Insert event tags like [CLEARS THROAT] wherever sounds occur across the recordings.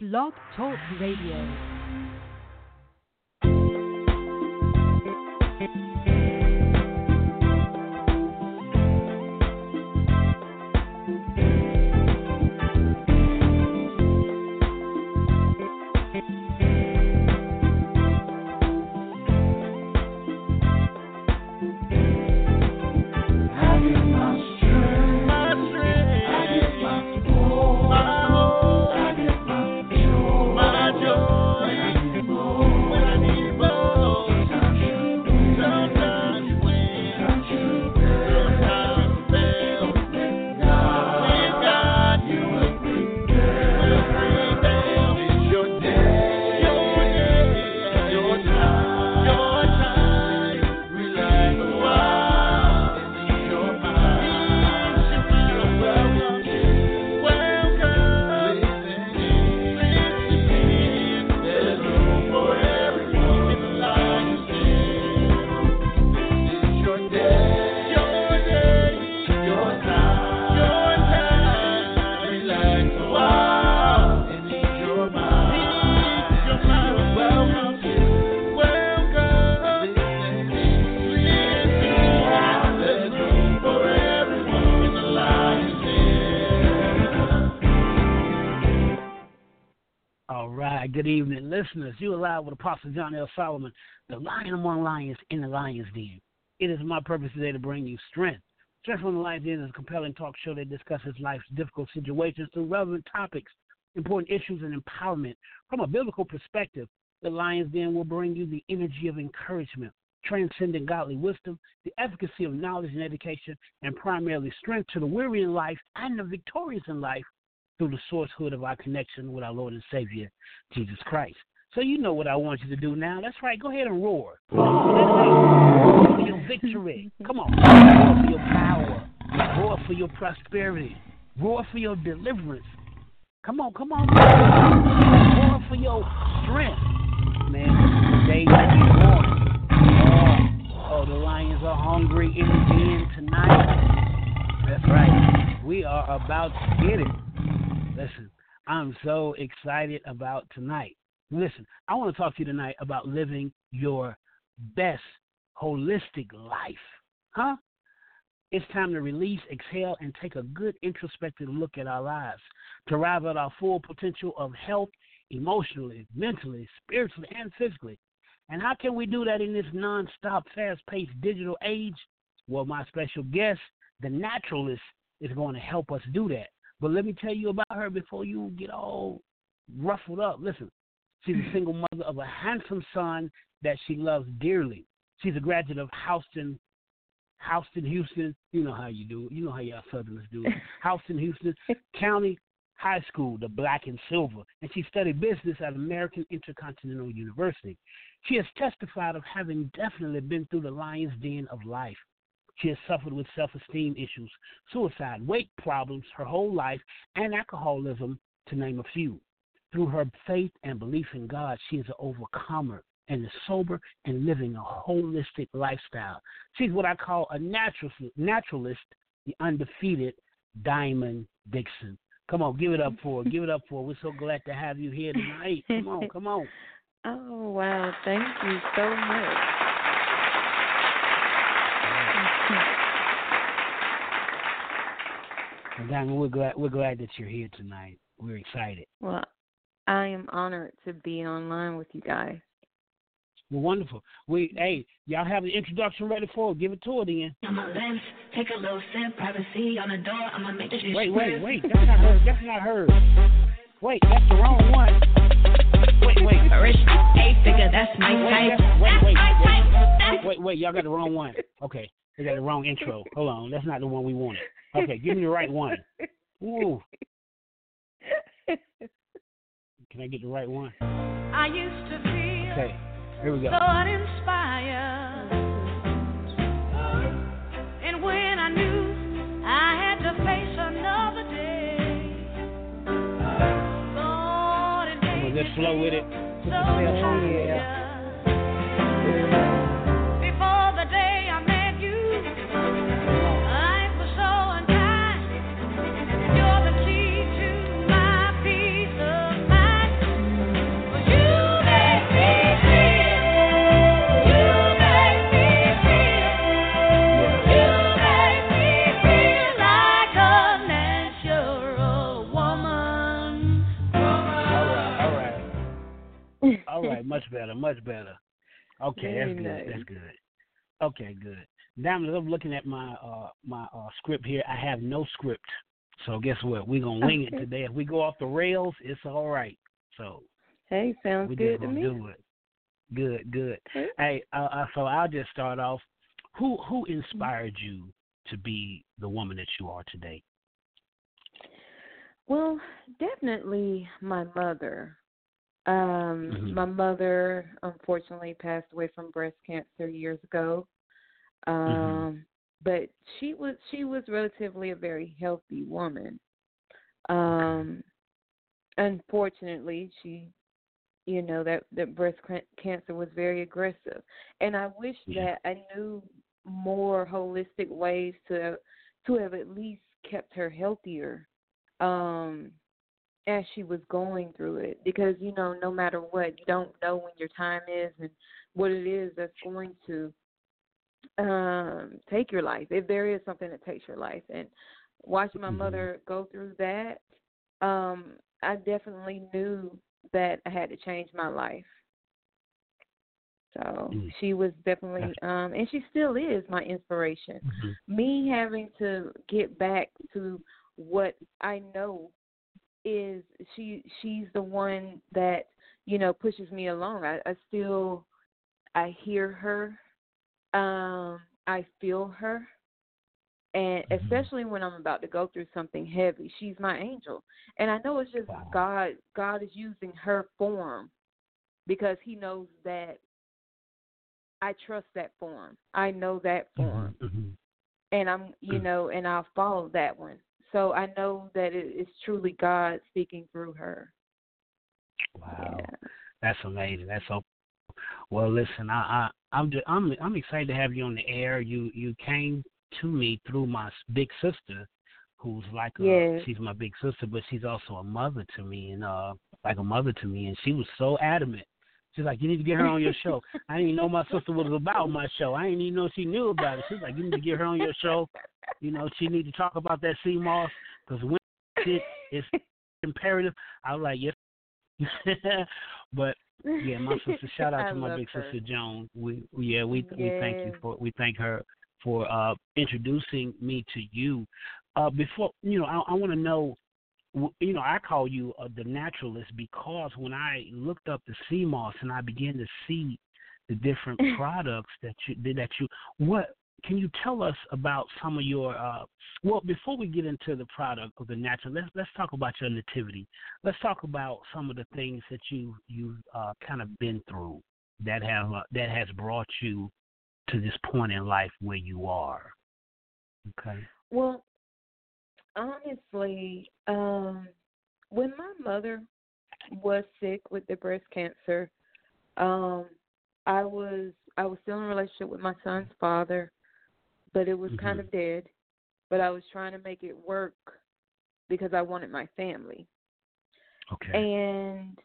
Blog Talk Radio. Listeners. You are live with Apostle John L. Solomon, the lion among lions in the lion's den. It is my purpose today to bring you strength. Strength from the Lion's Den is a compelling talk show that discusses life's difficult situations through relevant topics, important issues, and empowerment. From a biblical perspective, the Lion's Den will bring you the energy of encouragement, transcendent godly wisdom, the efficacy of knowledge and education, and primarily strength to the weary in life and the victorious in life through the sourcehood of our connection with our Lord and Savior, Jesus Christ. So you know what I want you to do now. That's right. Go ahead and roar. [LAUGHS] Roar for your victory. Come on. Roar for your power. Roar for your prosperity. Roar for your deliverance. Come on, come on. Roar for your strength. Man, today morning. Oh, oh, the lions are hungry in the den tonight. That's right. We are about to get it. Listen, I'm so excited about tonight. Listen, I want to talk to you tonight about living your best holistic life. Huh? It's time to release, exhale, and take a good introspective look at our lives to arrive at our full potential of health emotionally, mentally, spiritually, and physically. And how can we do that in this non-stop, fast-paced digital age? Well, my special guest, the naturalist, is going to help us do that. But let me tell you about her before you get all ruffled up. Listen, she's a single mother of a handsome son that she loves dearly. She's a graduate of Houston, Houston, Houston. You know how you do. You know how y'all Southerners do it. [LAUGHS] Houston, Houston County High School, the Black and Silver, and she studied business at American Intercontinental University. She has testified of having definitely been through the lion's den of life. She has suffered with self esteem issues, suicide, weight problems her whole life, and alcoholism, to name a few. Through her faith and belief in God, she is an overcomer and is sober and living a holistic lifestyle. She's what I call a naturalist, naturalist the undefeated Diamond Dixon. Come on, give it up for her. Give it up for her. We're so glad to have you here tonight. Come on, come on. [LAUGHS] Oh, wow. Thank you so much. Diamond, we're glad we're glad that you're here tonight. We're excited. Well, I am honored to be online with you guys. Well, wonderful. We hey, y'all have the introduction ready for it. Give it to her then. take a little sip, privacy on the door. I'm gonna make Wait, wait, wait. That's not her. That's not her. Wait, that's the wrong one. Wait, wait. Original eight figure. That's my type. Wait, wait, wait. Wait, wait. Y'all got the wrong one. Okay. They got the wrong intro. Hold on, that's not the one we wanted. Okay, give me the right one. Ooh. [LAUGHS] Can I get the right one? I used to feel okay. Here we go. So uninspired. And when I knew I had to face another day, Lord, and Come on, let's flow with it. Put so your on much better, much better. Okay, Very that's good. nice. That's good. Okay, good. Now I'm looking at my uh my uh script here. I have no script. So guess what? We're gonna wing it today. If we go off the rails, it's all right. So Hey, sounds we good just to gonna me. do it. Good, good. Hey, uh, uh, so I'll just start off. Who who inspired you to be the woman that you are today? Well, definitely my mother. Um, Mhm. my mother unfortunately passed away from breast cancer years ago. Um, Mhm. but she was she was relatively a very healthy woman. Um, unfortunately, she you know that that breast cancer was very aggressive, and I wish Yeah. that I knew more holistic ways to to have at least kept her healthier um as she was going through it because you know no matter what you don't know when your time is and what it is that's going to um take your life. If there is something that takes your life. And watching my mother go through that um I definitely knew that I had to change my life. So Mm. she was definitely um and she still is my inspiration. Mhm. me having to get back to what I know is she she's the one that you know pushes me along. I, I still I hear her, um, I feel her, and Mhm. especially when I'm about to go through something heavy, she's my angel. And I know it's just Wow. God God is using her form because He knows that I trust that form. I know that form Mhm. Mhm. and I'm you know, and I'll follow that one. So I know that it is truly God speaking through her. Wow. Yeah. That's amazing. That's so. Well, listen, I, I I'm just, I'm I'm excited to have you on the air. You you came to me through my big sister, who's like a, Yes. she's my big sister, but she's also a mother to me and uh like a mother to me, and she was so adamant. She's like, you need to get her on your show. I didn't even know my sister was about my show. I didn't even know she knew about it. She's like, you need to get her on your show. You know, she need to talk about that sea moss because when shit is imperative. I was like, yes. [LAUGHS] but yeah, my sister. Shout out to my big her. sister Joan. We yeah, we we thank you for we thank her for uh introducing me to you. Uh before you know, I, I want to know. You know, I call you uh, the naturalist because when I looked up the sea moss and I began to see the different [LAUGHS] products that you that you what can you tell us about some of your uh well before we get into the product of the natural let's let's talk about your nativity. Let's talk about some of the things that you you've uh kind of been through that have uh, that has brought you to this point in life where you are. Okay. Well, honestly, um, when my mother was sick with the breast cancer, um, I was I was still in a relationship with my son's father, but it was kind Mhm. of dead. But I was trying to make it work because I wanted my family. okay And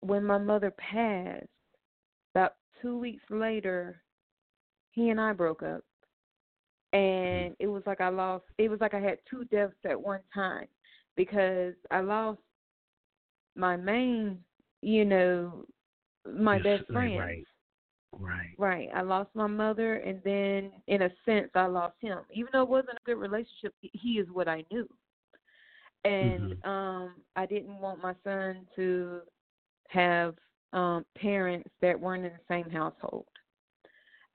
when my mother passed, about two weeks later, he and I broke up. And it was like I lost, it was like I had two deaths at one time because I lost my main, you know, my Yes, best friend. right. right Right. I lost my mother, and then in a sense, I lost him. Even though it wasn't a good relationship, he is what I knew. And Mhm. um I didn't want my son to have um parents that weren't in the same household.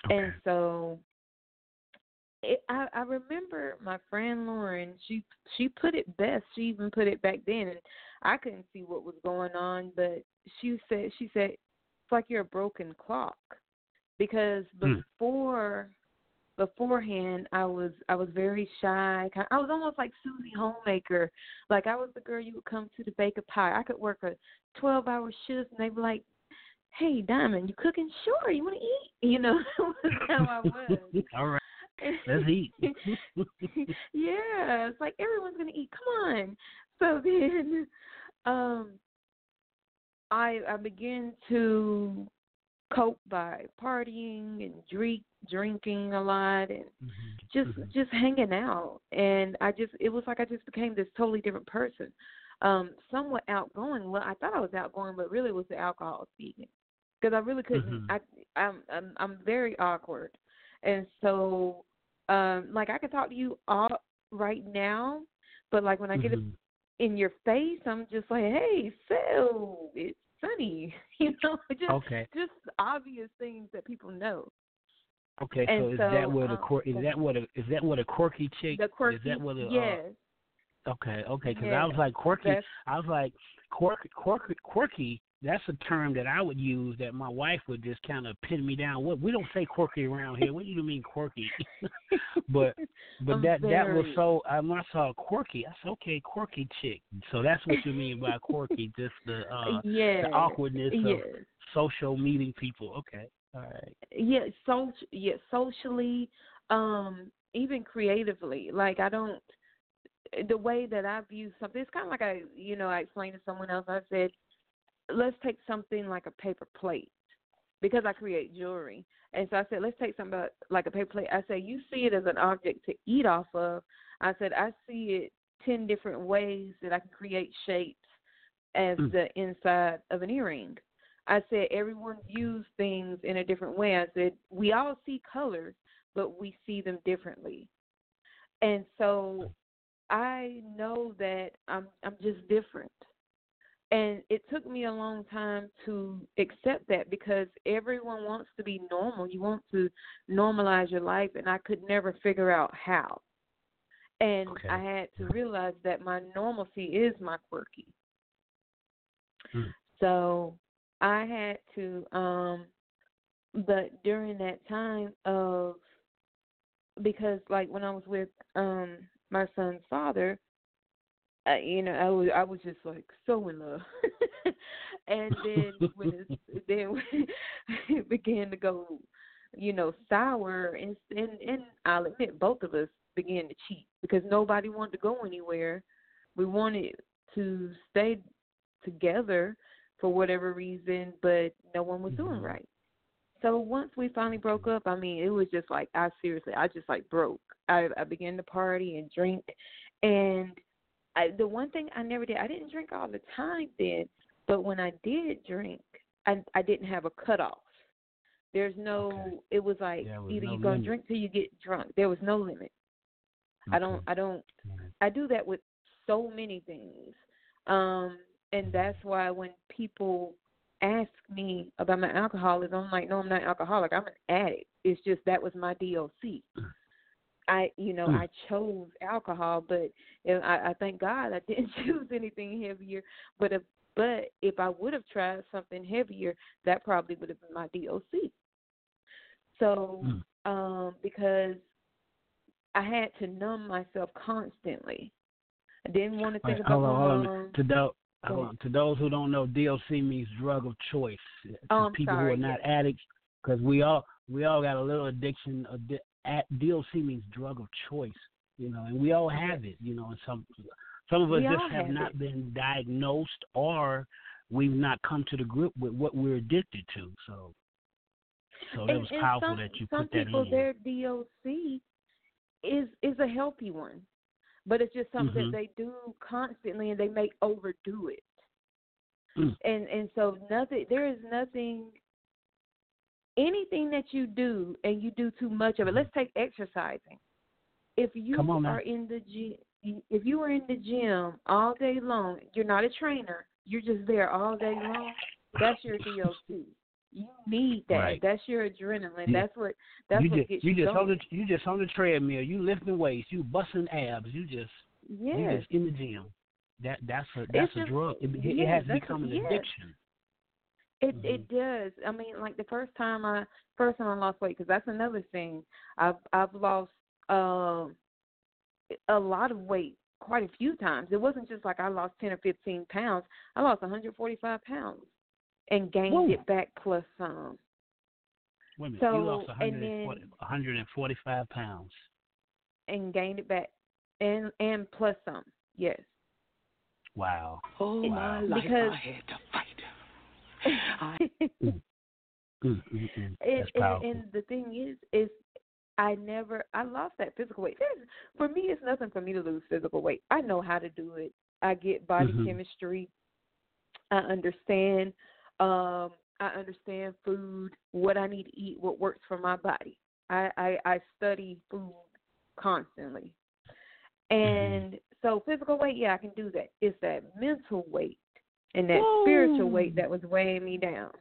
okay And so it, I I remember my friend Lauren, she she put it best. She even put it back then and I couldn't see what was going on, but she said she said it's like you're a broken clock because Hmm. before beforehand I was I was very shy. Kind- I was almost like Susie Homemaker. Like I was the girl you would come to to bake a pie. I could work a 12-hour shift and they'd be like, "Hey, Diamond, you cooking? Sure. You want to eat?" [LAUGHS] You know, [LAUGHS] that's how I was. [LAUGHS] all right let's eat [LAUGHS] yeah, it's like everyone's gonna eat. Come on. So [LAUGHS] then, um, I I began to cope by partying and drink drinking a lot and Mhm. just Mhm. just hanging out and I just it was like I just became this totally different person. Um, somewhat outgoing. Well, I thought I was outgoing, but really it was the alcohol speaking. because I really couldn't. Mhm. I I'm, I'm I'm very awkward, and so um like I could talk to you all right now, but like when I get Mhm. in your face, I'm just like, hey, Phil, it's sunny, [LAUGHS] you know, just Okay. just obvious things that people know. Okay, And so is so, that what a um, quir- is that what a is that what a quirky chick The quirky, is that what a uh, yes, okay okay because I was like quirky that's I was like quirky quirky quirky that's a term that I would use that my wife would just kind of pin me down. What we don't say quirky around here. What do you mean quirky? [LAUGHS] but but I'm that that was so I when I saw quirky. I said okay, quirky chick. So that's what you mean by quirky, [LAUGHS] just the uh yes, the awkwardness of social meeting people. Okay, all right. yeah so yeah socially um even creatively like i don't the way that i view something it's kind of like i you know i explained to someone else i said let's take something like a paper plate because i create jewelry and so i said let's take something about- like a paper plate i said you see it as an object to eat off of i said i see it ten different ways that i can create shapes as Mm. the inside of an earring I said everyone views things in a different way. I said we all see colors, but we see them differently. And so I know that I'm I'm just different. And it took me a long time to accept that because everyone wants to be normal. You want to normalize your life and I could never figure out how. And Okay. I had to realize that my normalcy is my quirky. Mm. So I had to um but during that time of because like when I was with um my son's father, uh, you know, I was I was just like so in love. [LAUGHS] and then [LAUGHS] when it, then when [LAUGHS] it began to go, you know, sour and and and I'll admit both of us began to cheat because nobody wanted to go anywhere. We wanted to stay together for whatever reason, but no one was doing Mhm. right. So once we finally broke up, I mean, it was just like I seriously, I just like broke. I I began to party and drink, and I, the one thing I never did, I didn't drink all the time then, but when I did drink, I I didn't have a cutoff. There's no. Okay. It was like was either no you gonna limit. drink till you get drunk. There was no limit. I don't. I don't. I do that with so many things. Um, and that's why when people ask me about my alcoholism, I'm like, no, I'm not alcoholic. I'm an addict. It's just that was my DOC. I, you know, Mm. I chose alcohol, but you know, I, I thank God I [LAUGHS] didn't choose anything heavier. But if, but if I would have tried something heavier, that probably would have been my DOC. So, Mm. um, because I had to numb myself constantly. I didn't want to think right, about hold on, my hold on. To those, hold on. to those who don't know, DOC means drug of choice. To Oh, I'm people sorry, who are not yes. addicts, because we all we all got a little addiction. At DOC means drug of choice, you know, and we all have it, you know. And some some of us We just have, have not it. been diagnosed, or we've not come to the grip with what we're addicted to. So, so it was powerful some, that you some put that people, in. their DOC is is a healthy one, but it's just something Mhm. that they do constantly, and they may overdo it. Mm. And and so nothing, there is nothing, anything that you do and you do too much of it. Let's take exercising. If you on are in the gym, if you are in the gym all day long, you're not a trainer. You're just there all day long. That's your DOC. You need that. Right. That's your adrenaline. Yeah. That's what. That's you what just gets you you just on going. the you just on the treadmill. You lifting weights. You busting abs. You just you just in the gym. That that's a that's a just- drug. It, it yes, has that's a- become an yes. Addiction. It Mhm. it does. I mean, like the first time I first time I lost weight, because that's another thing. I've I've lost um a lot of weight quite a few times. It wasn't just like I lost ten or fifteen pounds. I lost 145 pounds and gained Whoa. it back plus some. Wait a minute. So, you lost and 140, then- 145 pounds. and gained it back and and plus some. Yes. Wow. Oh, Wow. my Because- I had to fight. [LAUGHS] Mm, mm, mm. and, and, and the thing is, is I never I lost that physical weight. There's, for me, it's nothing for me to lose physical weight. I know how to do it. I get body Mhm. chemistry. I understand. Um, I understand food, what I need to eat, what works for my body. I I, I study food constantly, and so physical weight, yeah, I can do that. It's that mental weight and that spiritual weight that was weighing me down.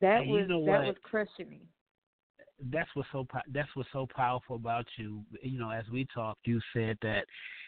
That And you was know that was crushing me. that's what's so that's what's so powerful about you. You know, as we talked, you said that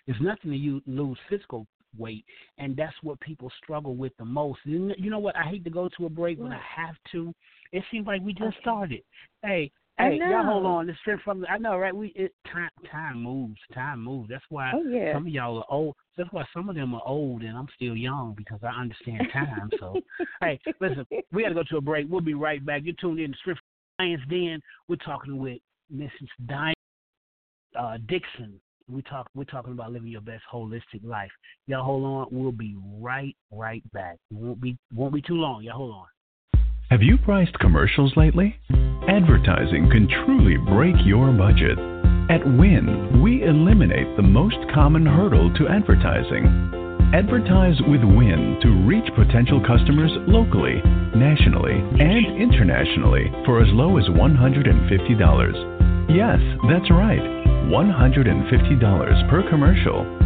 it's nothing to you lose physical weight, and that's what people struggle with the most. You know, you know what? I hate to go to a break, when I have to. It seems like we just Okay. started. Hey, hey, y'all hold on. This straight from the, I know, right? We it time time moves, time moves. That's why Oh yeah. some of y'all are old. That's why some of them are old, and I'm still young because I understand time. so, [LAUGHS] hey, listen, we got to go to a break. We'll be right back. You're tuned in to Strip Science Den. We're talking with Mrs. Diane uh, Dixon. We talk. We're talking about living your best holistic life. Y'all hold on. We'll be right right back. It won't be won't be too long. Y'all hold on. Have you priced commercials lately? Advertising can truly break your budget. At Win, we eliminate the most common hurdle to advertising. Advertise with Win to reach potential customers locally, nationally, and internationally for as low as $150. Yes, that's right, $150 per commercial.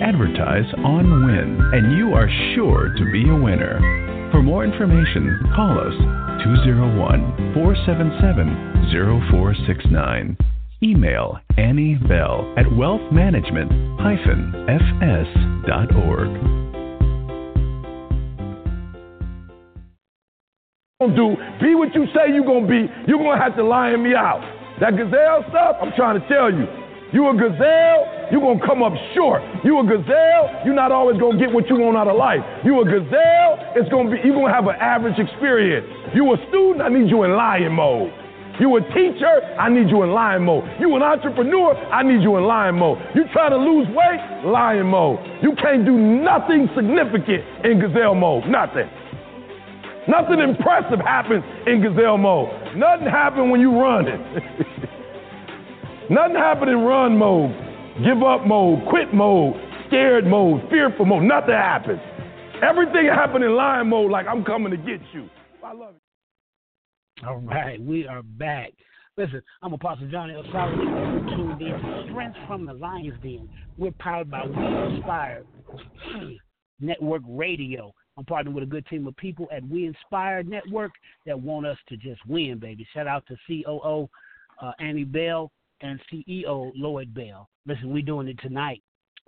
Advertise on Win, and you are sure to be a winner. For more information, call us 201 477 0469. Email Annie Bell at wealthmanagement fs.org. gonna do, be what you say you're gonna be, you're gonna have to lion me out. That gazelle stuff, I'm trying to tell you. You a gazelle, you're gonna come up short. You a gazelle, you're not always gonna get what you want out of life. You a gazelle, it's gonna be you're gonna have an average experience. You a student, I need you in lion mode. You a teacher, I need you in lion mode. You an entrepreneur, I need you in lion mode. You trying to lose weight, lion mode. You can't do nothing significant in gazelle mode. Nothing. Nothing impressive happens in gazelle mode. Nothing happens when you run it. [LAUGHS] Nothing happened in run mode, give up mode, quit mode, scared mode, fearful mode. Nothing happened. Everything happened in lion mode like I'm coming to get you. I love it. All right, we are back. Listen, I'm Apostle John L. Solomon. You're to Strength from the Lions Den. We're powered by We Inspire [CLEARS THROAT] Network Radio. I'm partnering with a good team of people at We Inspire Network that want us to just win, baby. Shout out to COO uh, Annie Bell and CEO Lloyd Bell. Listen, we're doing it tonight.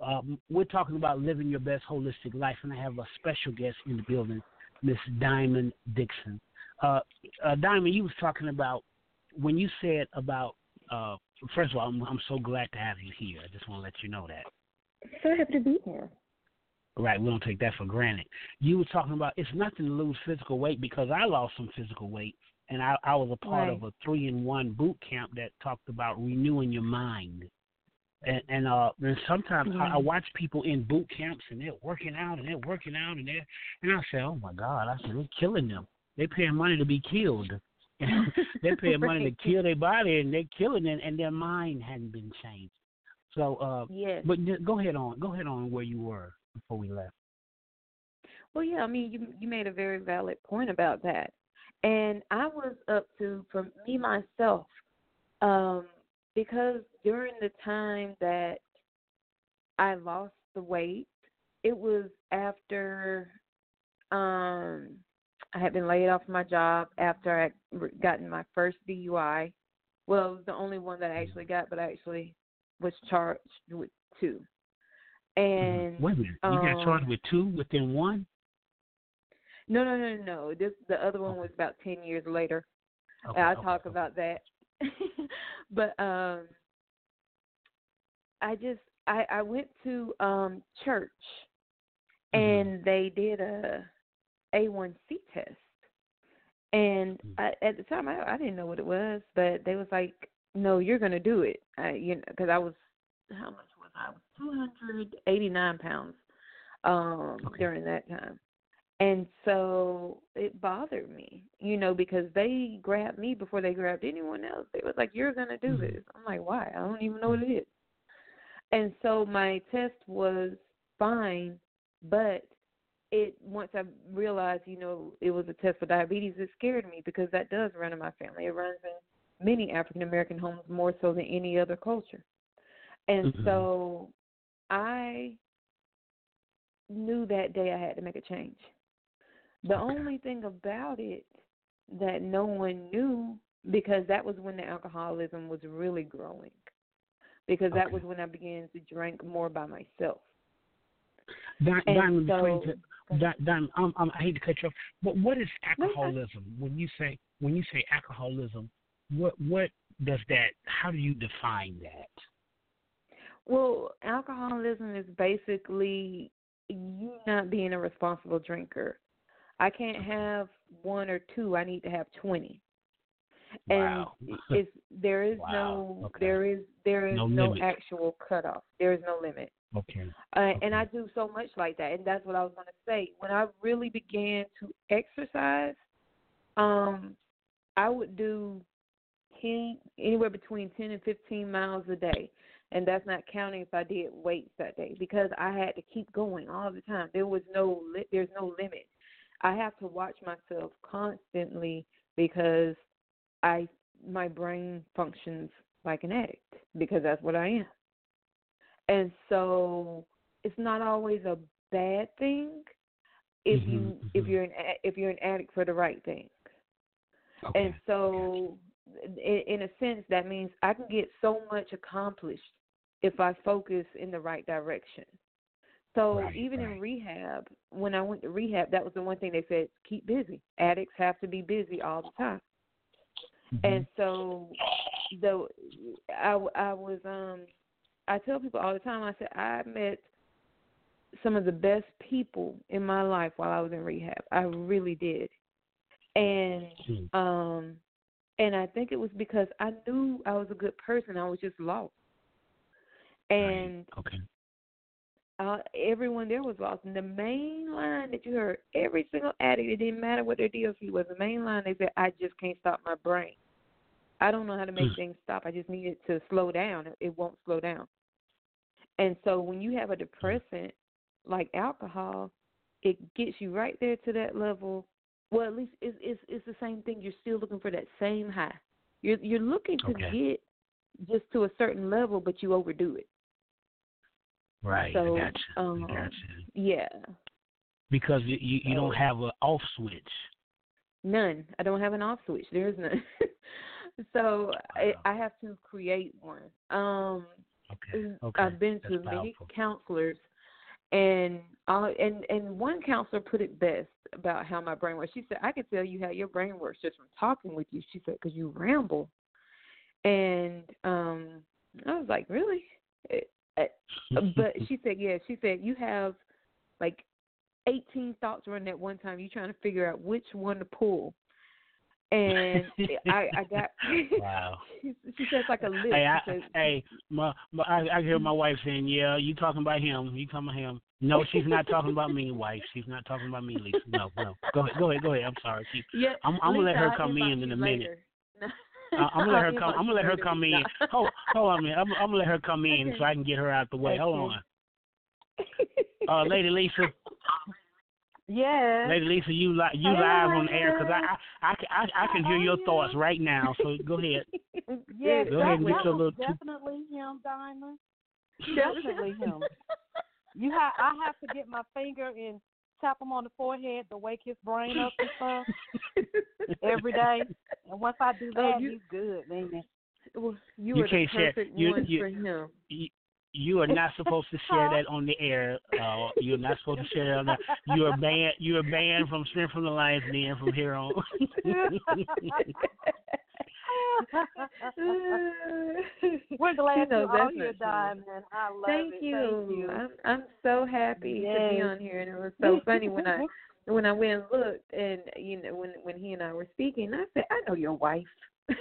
Um, we're talking about living your best holistic life, and I have a special guest in the building, Miss Diamond Dixon. Uh, uh, Diamond, you was talking about when you said about. Uh, first of all, I'm, I'm so glad to have you here. I just want to let you know that. So happy to be here. Right, we don't take that for granted. You were talking about it's nothing to lose physical weight because I lost some physical weight, and I, I was a part Right. of a three in one boot camp that talked about renewing your mind. And and uh, and sometimes I, I watch people in boot camps and they're working out and they're working out and they're and I say, oh my God, I said they're killing them. They're paying money to be killed. [LAUGHS] they're [LAUGHS] paying money to kill their body and they're killing it and their mind hadn't been changed. So, uh, Yes. but go ahead on, go ahead on where you were before we left. Well, yeah, I mean, you you made a very valid point about that, and I was up to for me myself, um, because during the time that I lost the weight, it was after um I had been laid off my job after I re- gotten my first DUI. Well, it was the only one that I actually got, but I actually was charged with two. And Wait a minute, you got um, charged with two within one? No, no, no, no. This the other one was about ten years later. Okay, I'll okay, talk okay. about that. [LAUGHS] but um I just I I went to um church Mhm. and they did a A1C test. And Mm. I, at the time, I, I didn't know what it was, but they was like, "No, you're gonna do it." I, you know, because I was how much was I? I was two hundred eighty nine pounds um during that time. And so it bothered me, you know, because they grabbed me before they grabbed anyone else. They was like, "You're gonna do Mhm. this." I'm like, "Why? I don't even know what it is." And so my test was fine, but it once I realized, you know, it was a test for diabetes, it scared me because that does run in my family. It runs in many African American homes more so than any other culture. And Mhm. so I knew that day I had to make a change. The only thing about it that no one knew because that was when the alcoholism was really growing. Because that Okay. was when I began to drink more by myself. Di- And Diamond, so- t- Di- Diamond, um, um, I hate to cut you off, but what is No, it's fine. alcoholism? When you say when you say alcoholism, what what does that? How do you define that? Well, alcoholism is basically you not being a responsible drinker. I can't have one or two. I need to have twenty. Wow. And it's there is [LAUGHS] Wow. no Okay. there is there is No no, actual cutoff. There is no limit. Okay. Uh, Okay. And I do so much like that, and that's what I was going to say. When I really began to exercise, um, I would do ten anywhere between ten and fifteen miles a day, and that's not counting if I did weights that day because I had to keep going all the time. There was no li- there's no limit. I have to watch myself constantly because I my brain functions like an addict because that's what I am. And so it's not always a bad thing if Mhm, you if mhm. you're an if you're an addict for the right thing. Okay. And so in, in a sense that means I can get so much accomplished if I focus in the right direction. So Right, even in rehab, when I went to rehab, that was the one thing they said: keep busy. Addicts have to be busy all the time. Mhm. And so the I I was um I tell people all the time I said I met some of the best people in my life while I was in rehab. I really did. And Hmm. um and I think it was because I knew I was a good person. I was just lost. And Right. okay. Uh, everyone there was lost. And the main line that you heard, every single addict, it didn't matter what their DOC was, the main line they said, I just can't stop my brain. I don't know how to make Mm. things stop. I just need it to slow down. It won't slow down. And so when you have a depressant like alcohol, it gets you right there to that level. Well, at least it's it's, it's the same thing. You're still looking for that same high. You're you're looking to Okay. get just to a certain level, but you overdo it. Right. So, I got you. um, I got you. Yeah. Because you you, you don't have an off switch. None. I don't have an off switch. There is none. [LAUGHS] so I, Wow. I have to create one. Um, Okay. Okay. I've been to many counselors, and uh, and and one counselor put it best about how my brain works. She said, "I can tell you how your brain works just from talking with you." She said, "Because you ramble," and um, I was like, "Really?" Eh, Uh, [LAUGHS] but she said, "Yeah." She said, "You have like 18 thoughts running at one time. You're trying to figure out which one to pull." And [LAUGHS] I, I got. [LAUGHS] wow. she, she said it's like a list. Hey, I, she said, hey, my, my, I, I hear my wife saying, "Yeah, you talking about him? You talking about him?" No, she's not talking about me, wife. She's not talking about me, Lisa. No, no. Go ahead, go ahead, go ahead. I'm sorry. Keep, Yeah, I'm- I'm gonna let her come in in a minute. Uh, [LAUGHS] I'm gonna let her come. I'm gonna let her come in. Hold, hold on a minute. I'm, I'm gonna let her come in so I can get her out the way. Hold on, [LAUGHS] uh, Lady Lisa. Yes. Lady Lisa, you li- you Hey, live on air because I, I, I, can- I, I can hear your thoughts right now. So go [LAUGHS] ahead. Yes, Go ahead and get your little definitely him, Diamond. Definitely him. You have I have to get my finger and tap him on the forehead to wake his brain up and stuff [LAUGHS] every day. And once I do Oh, that, you- he's good, man. Well, you, You were can't the perfect you- one you- for him. You, you are not supposed to share that on the air. Uh, you're not supposed to share that. On the, you are banned. You are banned from Strength from the Lions Den from here on. [LAUGHS] We're glad She knows you're all that's here. Diamond. I love Thank it. you. Thank you. I'm I'm so happy to be on here, and it was so funny when I when I went and looked, and you know, when when he and I were speaking, I said, "I know your wife." [LAUGHS]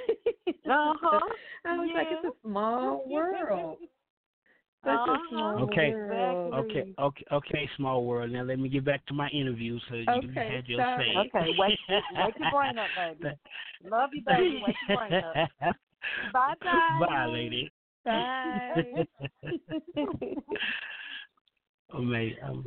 Uh-huh. I was like, "It's a small world." Such Uh-huh. small Okay. world. Okay, okay, okay, small world. Now let me get back to my interview so you can Okay, have your sorry. say. Okay, wake, wake your brain up, [LAUGHS] baby. Love you, baby. Wake your brain up. [LAUGHS] Bye, bye. Bye, lady. Bye. [LAUGHS] Amazing. Um,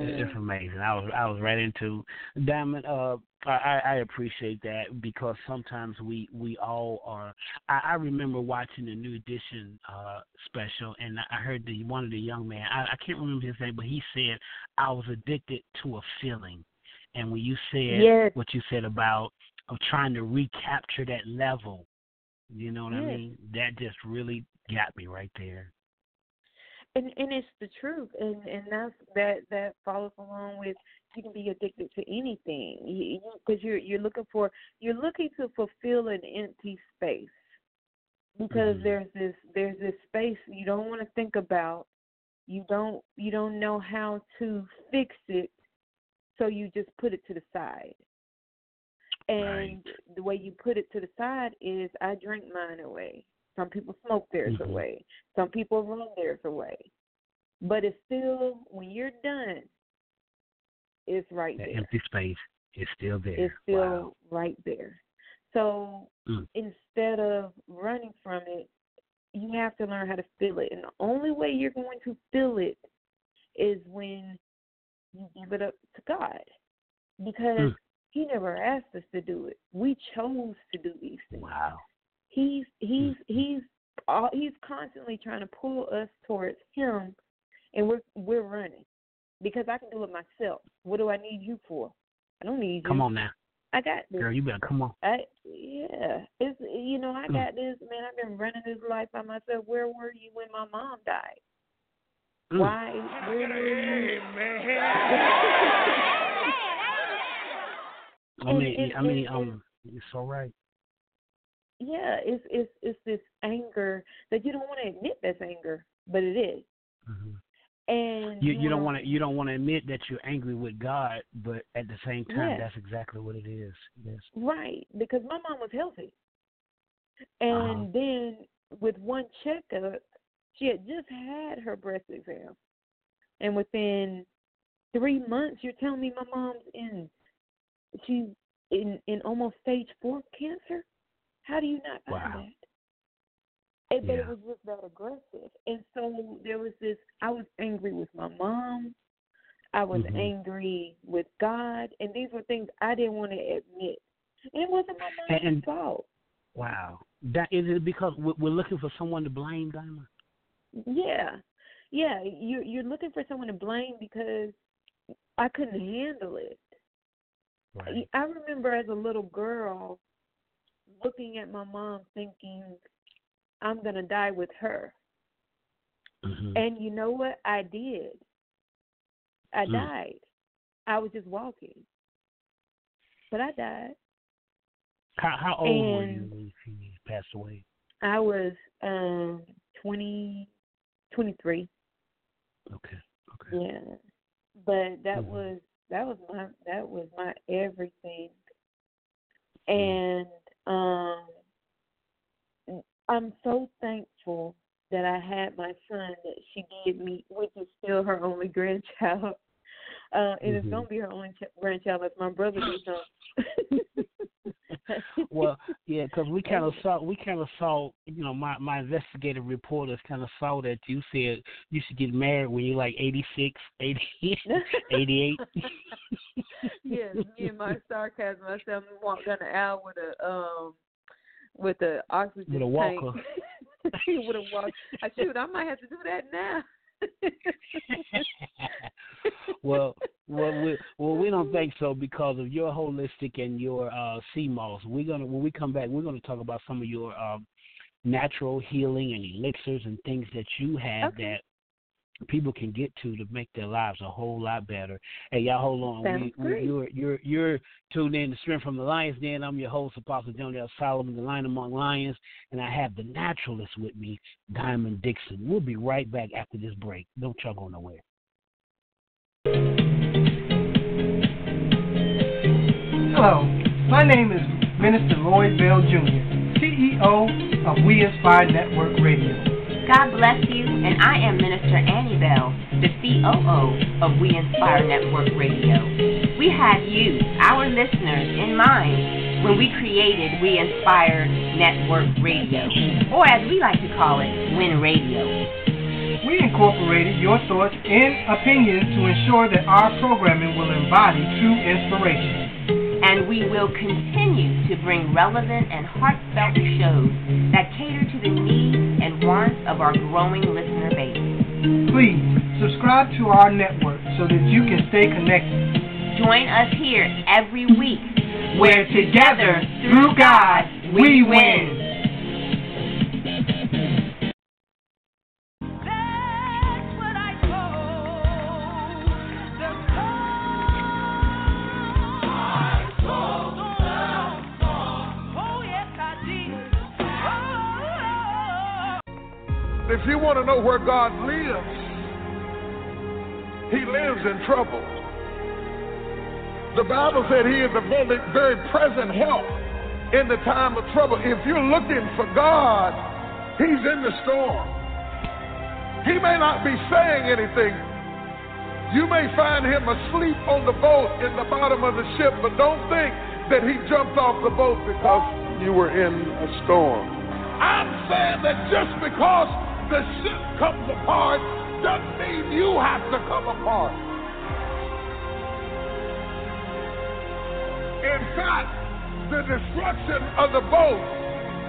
it's amazing. I was I was right into Diamond. Uh, I I appreciate that because sometimes we we all are. I, I remember watching the New Edition uh special, and I heard the one of the young man. I, I can't remember his name, but he said I was addicted to a feeling. And when you said Yes. what you said about of trying to recapture that level, you know what I mean? That just really got me right there. And and it's the truth and and that's that that follows along with you can be addicted to anything. Because you, are you're looking for you're looking to fulfill an empty space because Mhm. there's this there's this space you don't want to think about. You don't you don't know how to fix it so you just put it to the side. And the way you put it to the side is i drink mine away some people smoke theirs Mhm. away some people run theirs away but it's still when you're done it's right That there empty space is still there. it's still wow. right there. So Mm. instead of running from it, you have to learn how to feel it. And the only way you're going to feel it is when you give it up to God. Because Mm. He never asked us to do it. We chose to do these things. Wow. He's he's he's all, he's constantly trying to pull us towards him and we're we're running. Because I can do it myself. What do I need you for? I don't need you. Come on now. I got this. Girl, you better come on. I yeah, it's you know I Mm. got this man. I've been running this life by myself. Where were you when my mom died? Mm. Why? Where were you? I mean, I mean, and- um, it's all right. Yeah, it's it's it's this anger that you don't want to admit that's anger, but it is. hmm And You you don't wanna- you don't want to admit that you're angry with God, but at the same time, Yeah. that's exactly what it is. Yes. Right, because my mom was healthy. And Uh-huh. then with one checkup, she had just had her breast exam. And within three months, you're telling me my mom's in, she's in, in almost stage four cancer? How do you not Wow. that? And, Yeah. it was just that aggressive. And so there was this, I was angry with my mom. I was Mhm. angry with God. And these were things I didn't want to admit. And it wasn't my mom's And- fault. Wow. That is it because we're we're looking for someone to blame, Diamond. Yeah, yeah. You're you're looking for someone to blame because I couldn't handle it. Right. I remember as a little girl looking at my mom, thinking, "I'm gonna die with her." hmm And you know what? I did. I Mm. died. I was just walking, but I died. How how old were you when she passed away? I was um twenty, twenty-three. Okay. Okay. Yeah, but that Mhm. was that was my that was my everything, Mm. and um, I'm so thankful that I had my son that she gave me, which is still her only grandchild. [LAUGHS] Uh, and it's Mhm. gonna be her only ch- grandchild if my brother becomes. [LAUGHS] [LAUGHS] Well, yeah, because we kind of saw, we kind of saw, you know, my my investigative reporters kind of saw that you said you should get married when you're like 86, 80, [LAUGHS] 88. yes, me and my sarcasm. I said I'm walk down the aisle with a um with a oxygen With a walker. [LAUGHS] with a walker. I shoot, I might have to do that now. [LAUGHS] well, well, we well we don't think so because of your holistic and your uh moss. We're gonna when we come back, we're gonna talk about some of your um natural healing and elixirs and things that you have Okay. that people can get to to make their lives a whole lot better. Hey, y'all, hold on. Sounds we, we, you're you're you're tuned in to Strength from the Lions Den. I'm your host, Apostle John L. Solomon, the Lion Among Lions, and I have the naturalist with me, Diamond Dixon. We'll be right back after this break. Don't y'all go nowhere. Hello, my name is Minister Lloyd Bell Jr., CEO of We Inspire Network Radio. God bless you, and I am Minister Annie Bell, the COO of We Inspire Network Radio. We had you, our listeners, in mind when we created We Inspire Network Radio, or as we like to call it, WIN Radio. We incorporated your thoughts and opinions to ensure that our programming will embody true inspiration. And we will continue to bring relevant and heartfelt shows that cater to the needs wants of our growing listener base. Please subscribe to our network so that you can stay connected. Join us here every week where together, through God, we win. To know where God lives, He lives in trouble. The Bible said He is very, very present help in the time of trouble. If you're looking for God, He's in the storm. He may not be saying anything. You may find Him asleep on the boat in the bottom of the ship, but don't think that He jumped off the boat because you were in a storm. I'm saying that just because the ship comes apart doesn't mean you have to come apart. In fact, the destruction of the boat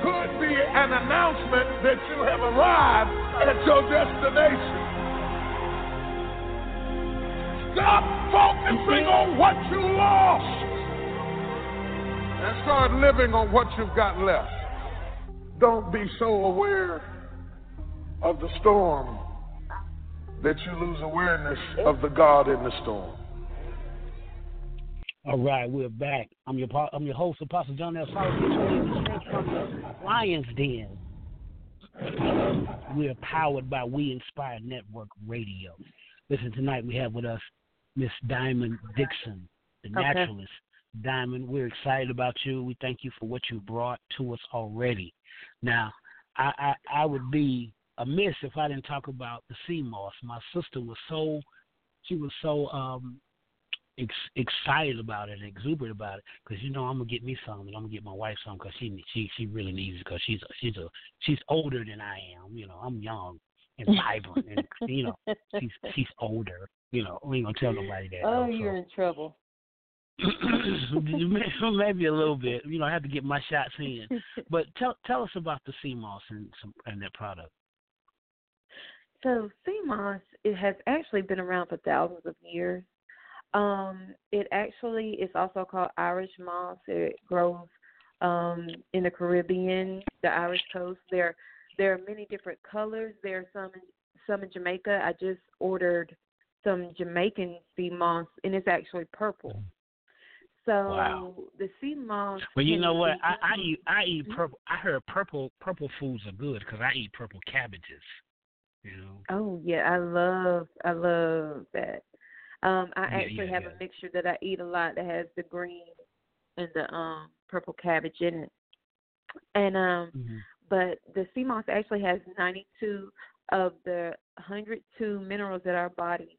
could be an announcement that you have arrived at your destination. Stop focusing on what you lost and start living on what you've got left. Don't be so aware of the storm that you lose awareness of the God in the storm. All right, we're back. I'm your I'm your host, Apostle John L. Solomon, from the Lions Den. We are powered by We Inspire Network Radio. Listen, tonight we have with us Miss Diamond Dixon, the Okay. naturalist. Diamond, we're excited about you. We thank you for what you brought to us already. Now, I, I, I would be amiss if I didn't talk about the sea moss. My sister was so she was so um ex- excited about it and exuberant about it because you know I'm gonna get me some and I'm gonna get my wife some because she she she really needs it because she's a, she's a she's older than I am. You know I'm young and [LAUGHS] vibrant and you know she's she's older. You know we ain't gonna tell nobody that. Oh, though, you're in trouble. so. [CLEARS THROAT] maybe a little bit. You know I have to get my shots in. [LAUGHS] But tell tell us about the sea moss and some and that product. So sea moss, it has actually been around for thousands of years. Um, it actually is also called Irish moss. It grows um, in the Caribbean, the Irish coast. There, there are many different colors. There are some, in, some in Jamaica. I just ordered some Jamaican sea moss, and it's actually purple. So Wow. the sea moss. Well, you know what? I, I eat I eat purple. I heard purple purple foods are good because I eat purple cabbages. You know. Oh yeah, I love I love that. Um I Yeah, actually yeah, have yeah. a mixture that I eat a lot that has the green and the um purple cabbage in it. And um Mhm. but the sea moss actually has 92 of the 102 minerals that our body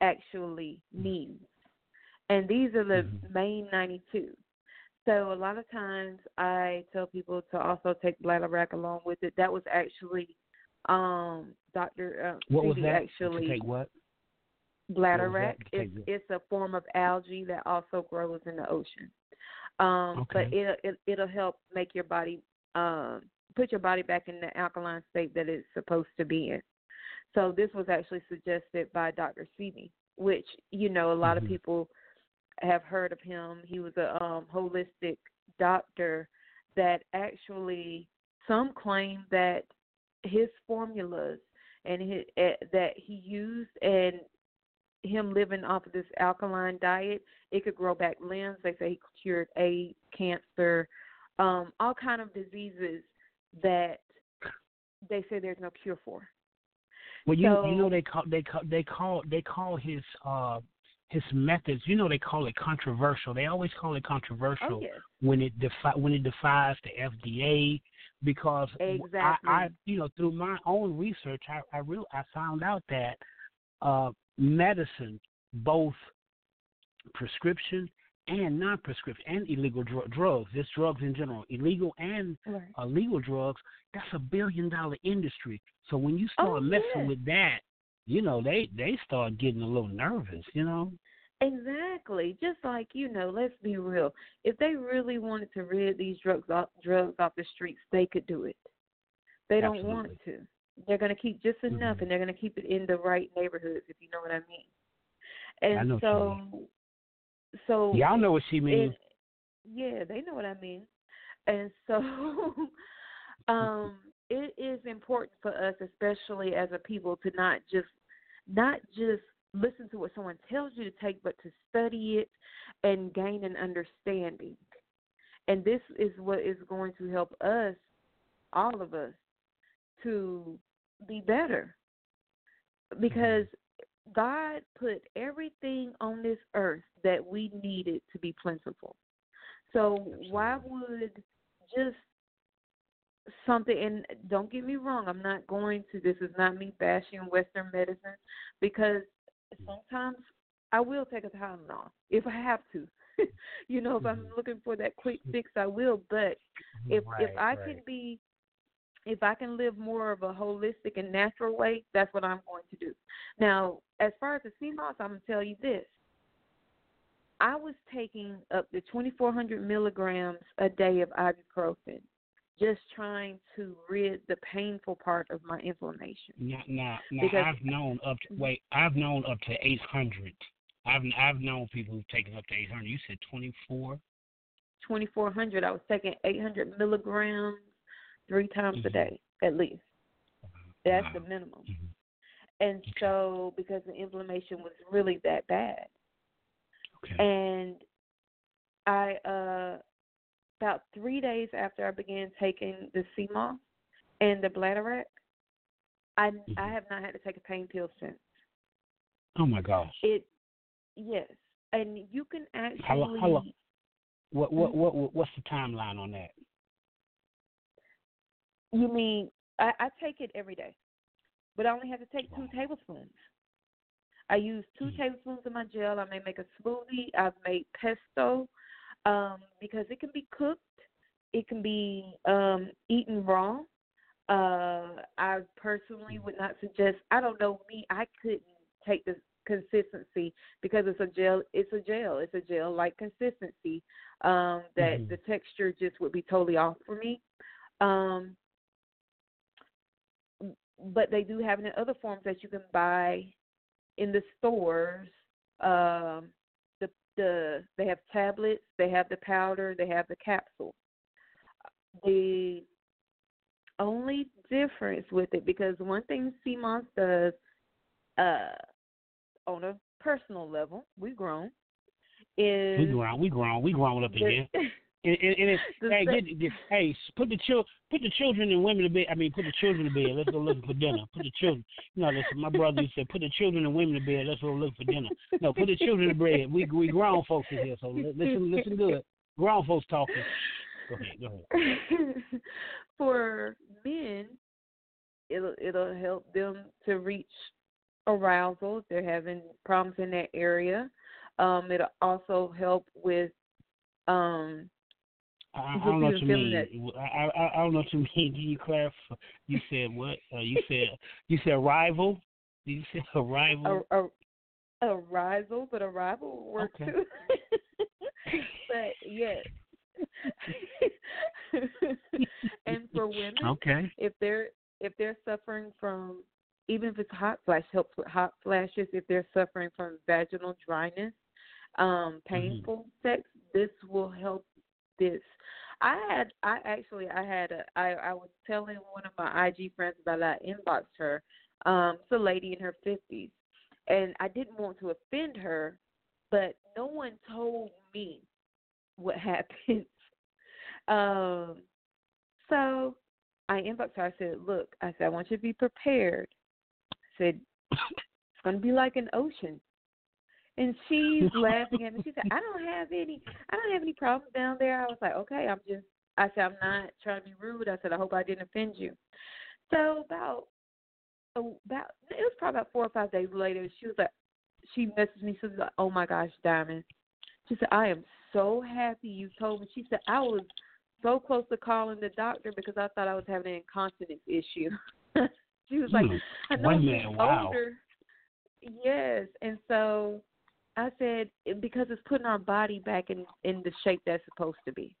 actually needs. And these are the Mhm. main 92. So a lot of times I tell people to also take bladderwrack along with it. That was actually um Dr. Uh, What was that? actually take what? bladder What rack. It's it's a form of algae that also grows in the ocean. Um, but Okay. it it it'll help make your body um put your body back in the alkaline state that it's supposed to be in. So this was actually suggested by Dr. Sebi, which you know a lot Mhm. of people have heard of him. He was a um, holistic doctor that actually some claim that his formulas and his, uh, that he used and him living off of this alkaline diet, it could grow back limbs. They say he cured AIDS, cancer, um, all kind of diseases that they say there's no cure for. Well, you you know they call they call they call they call his uh his methods, you know, they call it controversial. They always call it controversial Oh, yes. when it defi- when it defies the FDA because Exactly. I, I you know through my own research I I real I found out that uh medicine both prescription and non-prescription and illegal dr- drugs just drugs in general illegal and Right. uh, legal drugs that's a billion dollar industry so when you Oh, start messing yeah. with that you know they they start getting a little nervous you know Exactly. Just like, you know, let's be real. If they really wanted to rid these drugs off drugs off the streets, they could do it. They don't want to. They're gonna keep just enough Mhm. and they're gonna keep it in the right neighborhoods, if you know what I mean. And I know what you so so y'all know what she means yeah, they know what I mean. And so [LAUGHS] um it is important for us especially as a people to not just not just listen to what someone tells you to take but to study it and gain an understanding. And this is what is going to help us all of us to be better. Because God put everything on this earth that we needed to be plentiful. So why would just something and don't get me wrong, I'm not going to this is not me bashing Western medicine because sometimes I will take a Tylenol if I have to. [LAUGHS] you know, if I'm mm-hmm. looking for that quick mm-hmm. fix I will. But if if I Right, can be if I can live more of a holistic and natural way, that's what I'm going to do. Now, as far as the moss, I'm gonna tell you this. I was taking up to 2,400 milligrams a day of ibuprofen, just trying to rid the painful part of my inflammation. Now, now, now Because- I've known up to wait. I've known up to eight hundred. I've I've known people who've taken up to eight hundred. You said twenty four. 2,400. I was taking 800 milligrams three times a Mhm. day at least. That's the Wow. minimum. Mhm. And so, because the inflammation was really that bad, Okay. and I uh about three days after I began taking the sea moss and the bladderwrack, I Mm-hmm. I have not had to take a pain pill since. oh my gosh. It yes, and you can actually How how lo- What what what what- what's the timeline on that? You mean I, I take it every day, but I only have to take two tablespoons. I use 2 Mhm. tablespoons of my gel. I may make a smoothie. I've made pesto um, because it can be cooked. It can be um, eaten raw. Uh, I personally would not suggest. I don't know me. I couldn't take the consistency because it's a gel. It's a gel. It's a gel like consistency. Um, that Mhm. the texture just would be totally off for me. Um, but they do have it in other forms that you can buy in the stores. Um, the the they have tablets, they have the powder, they have the capsule. The only difference with it because one thing sea moss does uh on a personal level, we've grown, is We grown, we grown, we grown up in the- here. [LAUGHS] And, and, and it, hey, get, get, hey, put the chil, put the children and women to bed. I mean, put the children to bed. Let's go looking for dinner. Put the children. You know, listen, my brother used to say, put the children and women to bed. Let's go look for dinner. No, put the children to bed. We we grown folks in here, so listen, listen good. Grown folks talking. Go ahead, go ahead. [LAUGHS] for men, it'll it'll help them to reach arousal if they're having problems in that area. Um, it'll also help with um I, I don't know what you mean. I, I I don't know what you mean. [LAUGHS] Can you clarify? You said what? Uh, you said you said arrival. Did you say arrival? a, a arousal, but arrival will work Okay. too. [LAUGHS] but yes. [LAUGHS] and for women, Okay. if they're if they're suffering from even if it's hot flash helps with hot flashes if they're suffering from vaginal dryness um painful sex this will help this i had i actually i had a i i was telling one of my ig friends about it. i inboxed her um it's a lady in her fifties and i didn't want to offend her but no one told me what [LAUGHS] happened. um so I inboxed her. I said, "Look, I said I want you to be prepared." I said, "It's going to be like an ocean. And she's [LAUGHS] laughing at me. She said, I don't have any I don't have any problems down there. I was like, Okay, I'm just I said, I'm not trying to be rude. I said, I hope I didn't offend you. So about about it was probably about four or five days later, she was like she messaged me, she was like, Oh my gosh, Diamond. She said, I am so happy you told me. She said, I was so close to calling the doctor because I thought I was having an incontinence issue. [LAUGHS] she was like, Hmm. I know One she's man, wow. older. Yes, and so I said because it's putting our body back in in the shape that's supposed to be.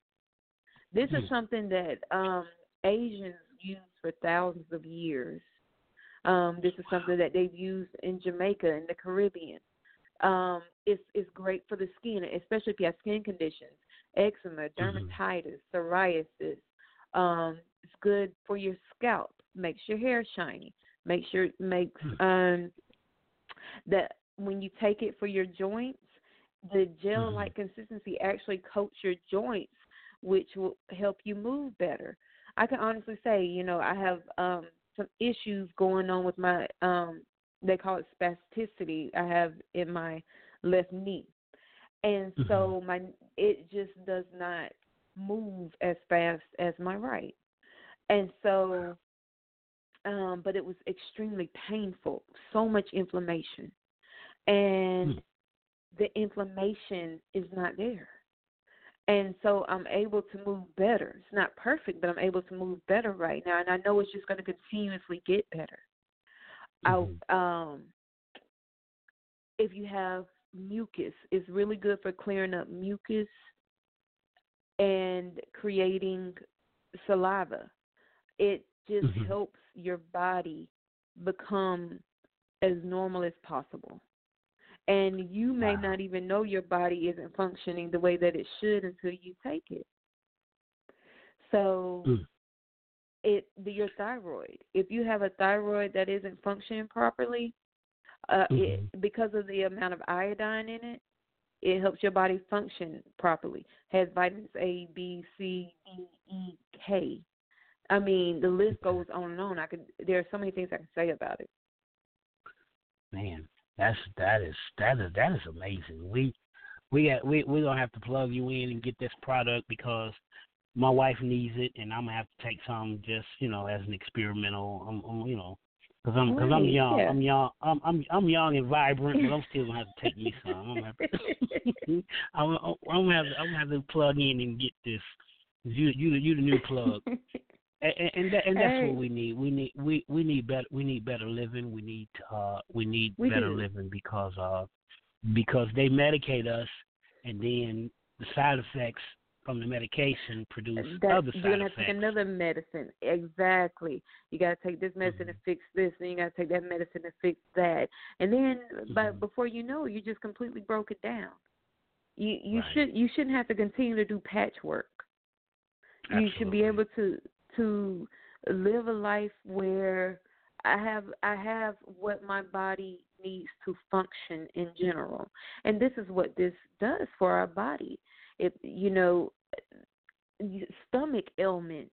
This is Hmm. something that um Asians use for thousands of years. Um, this is something that they've used in Jamaica and the Caribbean. Um, it's it's great for the skin, especially if you have skin conditions, eczema, dermatitis, psoriasis. Um, it's good for your scalp, makes your hair shiny, makes your makes um that when you take it for your joints, the gel like consistency actually coats your joints, which will help you move better. I can honestly say, you know, I have um some issues going on with my um they call it spasticity I have in my left knee. And so my it just does not move as fast as my right. And so um but it was extremely painful, so much inflammation. And the inflammation is not there. And so I'm able to move better. It's not perfect, but I'm able to move better right now, and I know it's just going to continuously get better. I um, if you have mucus, it's really good for clearing up mucus and creating saliva. It just Mhm. helps your body become as normal as possible. And you may Wow. not even know your body isn't functioning the way that it should until you take it. So Mm. it the, your thyroid. If you have a thyroid that isn't functioning properly, uh, it because of the amount of iodine in it, it helps your body function properly. Has vitamins A, B, C, D, E, K. I mean, the list goes on and on. I could there are so many things I can say about it. Man, that's that is that is that is amazing. We we got we we're gonna have to plug you in and get this product because my wife needs it, and I'm gonna have to take some just you know as an experimental. I'm, I'm you know because I'm because I'm young. yeah. I'm young. I'm I'm I'm young and vibrant, but I'm still gonna have to take me some. I'm gonna have to, [LAUGHS] [LAUGHS] I'm, I'm gonna have to, I'm gonna have to plug in and get this. You you you the new plug. [LAUGHS] And, and, and, that, and that's Hey. what we need. We need we we need better we need better living. We need uh we need We better do. living because uh because they medicate us and then the side effects from the medication produce That, other you're side gonna have to take another medicine. Exactly. You gotta take this medicine Mm-hmm. to fix this, and you gotta take that medicine to fix that, and then Mm-hmm. but before you know, you just completely broke it down. You you Right. should you shouldn't have to continue to do patchwork. Absolutely. You should be able to to live a life where I have I have what my body needs to function in general. And this is what this does for our body. If you know stomach ailments,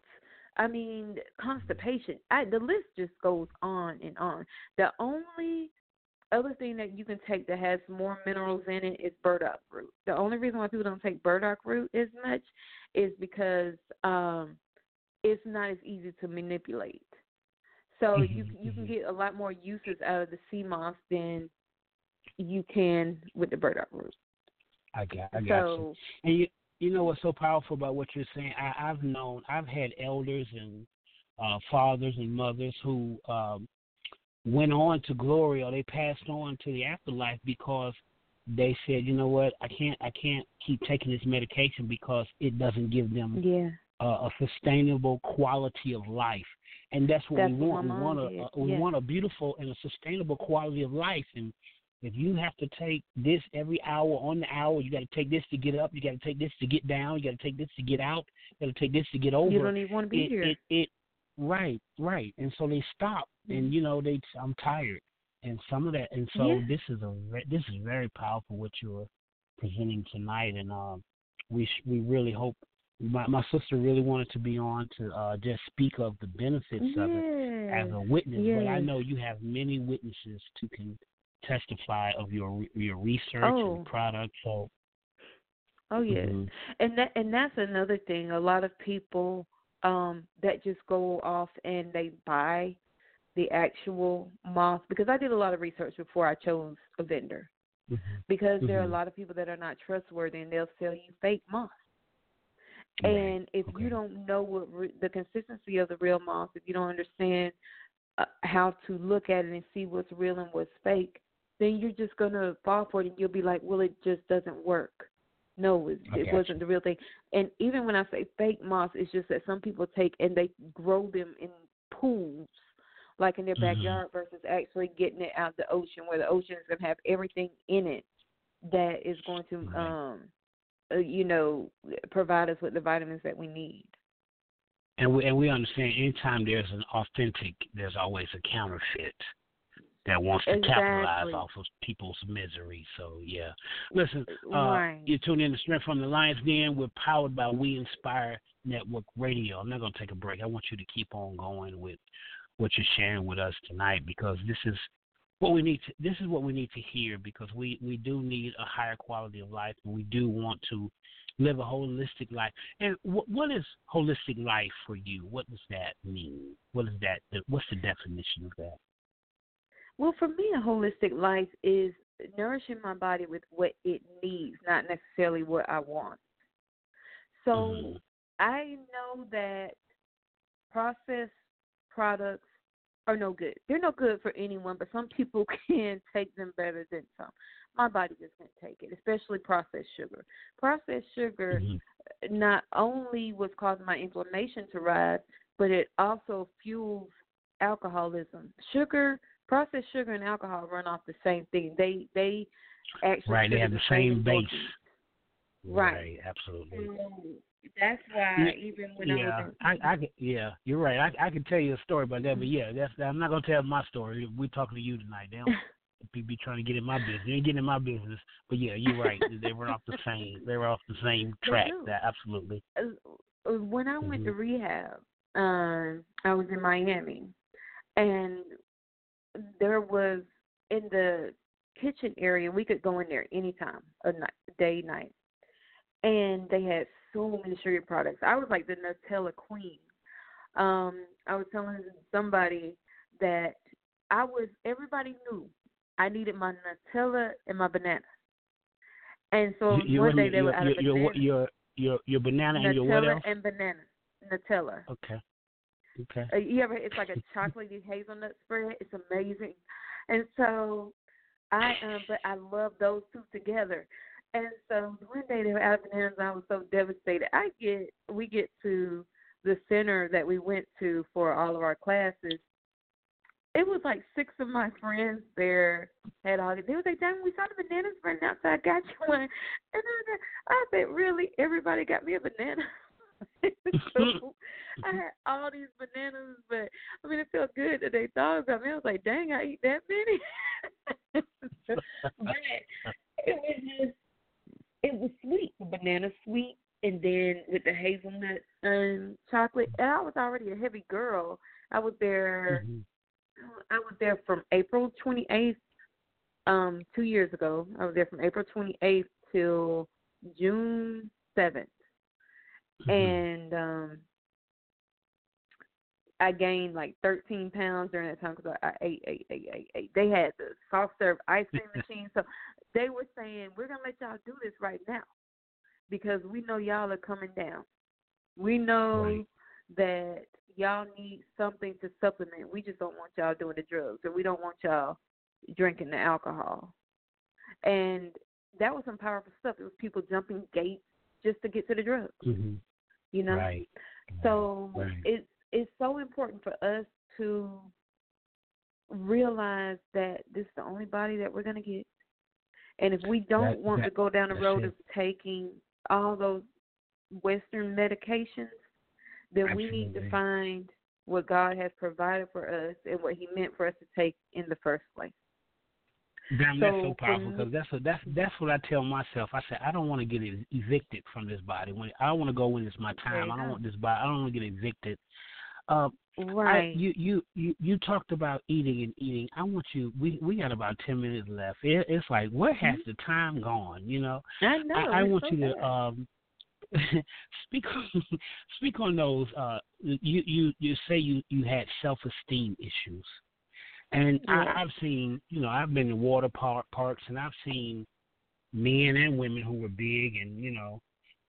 I mean constipation. I the list just goes on and on. The only other thing that you can take that has more minerals in it is burdock root. The only reason why people don't take burdock root as much is because um it's not as easy to manipulate. So you Mhm, you can mhm. get a lot more uses out of the sea moss than you can with the burdock root. I got I got you. So And you you know what's so powerful about what you're saying? I, I've known I've had elders and uh fathers and mothers who um went on to glory or they passed on to the afterlife because they said, you know what, I can't I can't keep taking this medication because it doesn't give them yeah, uh, a sustainable quality of life, and that's what That's we want. We want a, a we yeah. want a beautiful and a sustainable quality of life. And if you have to take this every hour on the hour, you got to take this to get up. You got to take this to get down. You got to take this to get out. You got to take this to get over. you don't even want to be it, here. It, it right right, and so they stop, and you know they I'm tired, and some of that, and so Yeah. this is a this is very powerful what you're presenting tonight, and um, we we really hope my my sister really wanted to be on to uh just speak of the benefits of it as a witness but i know you have many witnesses to can testify of your your research Oh. and product. So Oh yes. mhm. And that and that's another thing. A lot of people um that just go off and they buy the actual moth because I did a lot of research before I chose a vendor. Mhm. Because there are a Mhm. lot of people that are not trustworthy and they'll sell you fake moths. Right. And if Okay. you don't know what re- the consistency of the real moss, if you don't understand uh, how to look at it and see what's real and what's fake, then you're just gonna fall for it and you'll be like, well, it just doesn't work. No, it, it wasn't the real thing. And even when I say fake moss, it's just that some people take and they grow them in pools, like in their Mhm. backyard, versus actually getting it out of the ocean, where the ocean is gonna have everything in it that is going to, Right. um, you know, provide us with the vitamins that we need. And we and we understand anytime there's an authentic, there's always a counterfeit that wants to capitalize off of people's misery. So yeah. Listen, uh, Right. you tune in to Strength from the Lions Den. We're powered by We Inspire Network Radio. I'm not gonna take a break. I want you to keep on going with what you're sharing with us tonight because this is what we need to this is what we need to hear because we we do need a higher quality of life. And we do want to live a holistic life. And what what is holistic life for you? What does that mean? What is that what's the definition of that? Well, for me, a holistic life is nourishing my body with what it needs, not necessarily what I want. So Mhm. I know that processed products are no good. They're no good for anyone, but some people [LAUGHS] can take them better than some. My body just can't take it, especially processed sugar. Processed sugar Mhm. not only was causing my inflammation to rise, but it also fuels alcoholism. Sugar, processed sugar, and alcohol run off the same thing. They they actually right they have the same base right, Right. absolutely So that's why even when I yeah, was I, I, can- yeah, you're right. I, I can tell you a story about that, but yeah, that's. I'm not gonna tell my story. We're talking to you tonight. They don't [LAUGHS] be, be trying to get in my business. They ain't getting in my business. But yeah, you're right. they were off the same. They were off the same track. That absolutely. uh, when I went to Mhm. rehab, um, I was in Miami, and there was in the kitchen area. We could go in there anytime, a night, day, night, and they had so many sugar products. I was like the Nutella queen. Um, I was telling somebody that I was. Everybody knew I needed my Nutella and my banana. And so You- one day they were out of your, banana. your, your, your banana and your what Nutella else? and banana. Nutella. Okay. Okay. Uh, you ever? It's like a chocolatey hazelnut spread. It's amazing. And so I, um, but I love those two together. And so one day they were out of bananas. I was so devastated. I get, we get to the center that we went to for all of our classes. It was like six of my friends there had all. They was like, "Damn, we saw the bananas running outside. I got you one." And I, I said, "Really? Everybody got me a banana." [LAUGHS] so I had all these bananas, but I mean, it felt good that they thought about me. I was like, "Dang, I eat that many." [LAUGHS] but it was just, it was sweet. The banana sweet, and then with the hazelnut and chocolate. And I was already a heavy girl. I was there. Mhm. I was there from April 28th, um, two years ago. I was there from April 28th till June 7th, Mhm. and um, I gained like 13 pounds during that time because I, I ate, ate, ate, ate, ate. They had the soft serve ice cream [LAUGHS] machine, so they were saying we're gonna let y'all do this right now because we know y'all are coming down. We know Right. that y'all need something to supplement. We just don't want y'all doing the drugs, or we don't want y'all drinking the alcohol. And that was some powerful stuff. It was people jumping gates just to get to the drugs. Mhm. You know. Right. So Right. it's it's so important for us to realize that this is the only body that we're gonna get. And if we don't That- want to go down the road it. of taking all those Western medications, then we need to find what God has provided for us and what He meant for us to take in the first place. Damn, that's So so powerful because that's what that's that's what I tell myself. I say I don't want to get evicted from this body. When I don't want to go when it's my time. I don't want this body. I don't want to get evicted. Uh, Right. I, you, you you you talked about eating and eating. I want you. We we got about ten minutes left. It, it's like where has mm-hmm. the time gone? You know. I know. I, I want so you to um [LAUGHS] speak on [LAUGHS] speak on those. Uh, you you you say you you had self esteem issues, and yeah. I, I've seen you know I've been to water park parks and I've seen men and women who were big and you know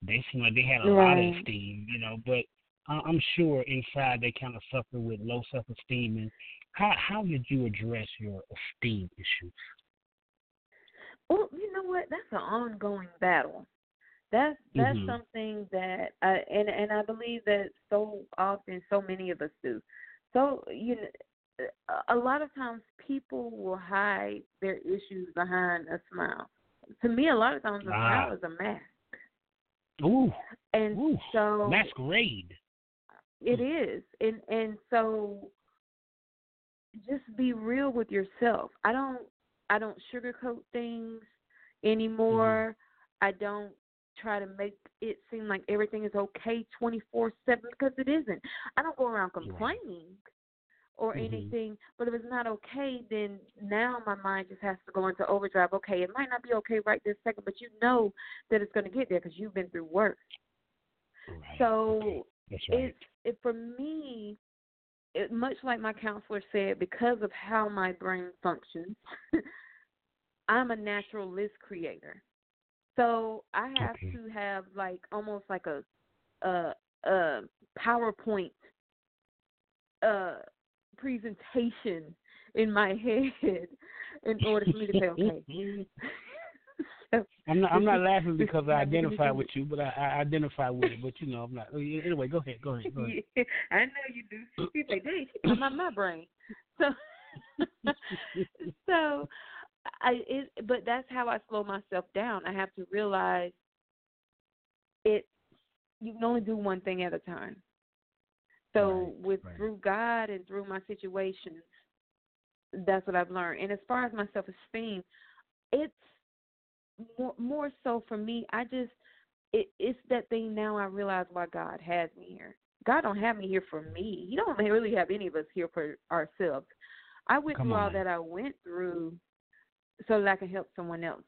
they seem like they had a right. lot of esteem, you know, but I'm sure inside they kind of suffer with low self esteem. And how how did you address your esteem issues? Well, you know what? That's an ongoing battle. That's that's mm-hmm. something that I and and I believe that so often so many of us do. So you know, a lot of times people will hide their issues behind a smile. To me, a lot of times a smile is a mask. Ooh. And Ooh. so masquerade. It is, and and so just be real with yourself. I don't I don't sugarcoat things anymore. Mm-hmm. I don't try to make it seem like everything is okay 24/7 because it isn't. I don't go around complaining or mm-hmm. anything, but if it's not okay, then now my mind just has to go into overdrive. Okay, it might not be okay right this second, but you know that it's going to get there because you've been through worse. Right. So. That's right. it's it, for me, it, much like my counselor said, because of how my brain functions, [LAUGHS] I'm a natural list creator. So I have okay. to have like almost like a a, a PowerPoint uh, presentation in my [LAUGHS] head in order for me to say, [LAUGHS] okay, I'm not. I'm not laughing because I identify with you, but I, I identify with it. But you know, I'm not. Oh, anyway, go ahead. Go ahead. Go ahead. [LAUGHS] Yeah, I know you do. She's like, dang, she my brain. So, [LAUGHS] so, I. It, but that's how I slow myself down. I have to realize it. You can only do one thing at a time. So, right, with right. through God and through my situations, that's what I've learned. And as far as my self esteem, it's more more so for me, I just it, it's that thing now. I realize why God has me here. God don't have me here for me. He don't [LAUGHS] really have any of us here for ourselves. I went Come through on. all that I went through so that I can help someone else.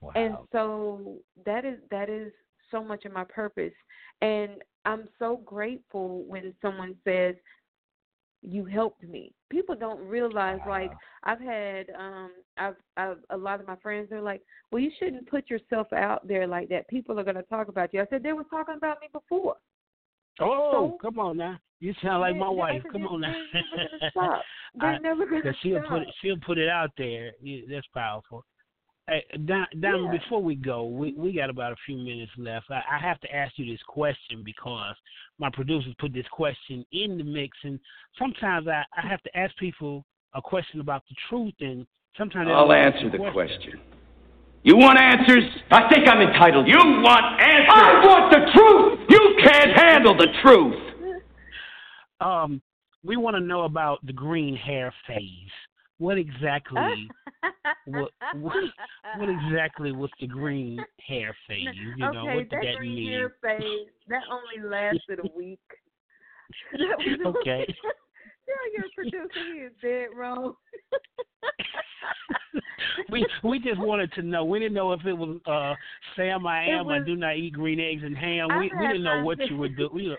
Wow. And so that is that is so much of my purpose. And I'm so grateful when someone says, You helped me. People don't realize wow. like I've had um I've I've a lot of my friends are like, Well you shouldn't put yourself out there like that. People are gonna talk about you. I said they were talking about me before. Oh, So- come on now. You sound like my wife. Come on now. They're never gonna [LAUGHS] stop. They're I- never gonna Cause she'll put it, she'll put it out there. That's powerful. Hey, Don, Don Yeah. before we go, we we got about a few minutes left. I, I have to ask you this question because my producers put this question in the mix, and sometimes I I have to ask people a question about the truth, and sometimes I'll answer the question. question. You want answers? I think I'm entitled. You want answers? I want the truth! You can't handle the truth! Um, we want to know about the green hair phase. What exactly? [LAUGHS] what, what what exactly was the green hair phase? You know, okay, what did that that green mean? hair phase that only lasted a week. [LAUGHS] Was Okay. [LAUGHS] Yeah, your producer he is dead wrong. we we just wanted to know. We didn't know if it was uh Sam I am I do not eat green eggs and ham. I We we didn't know what you would do. We,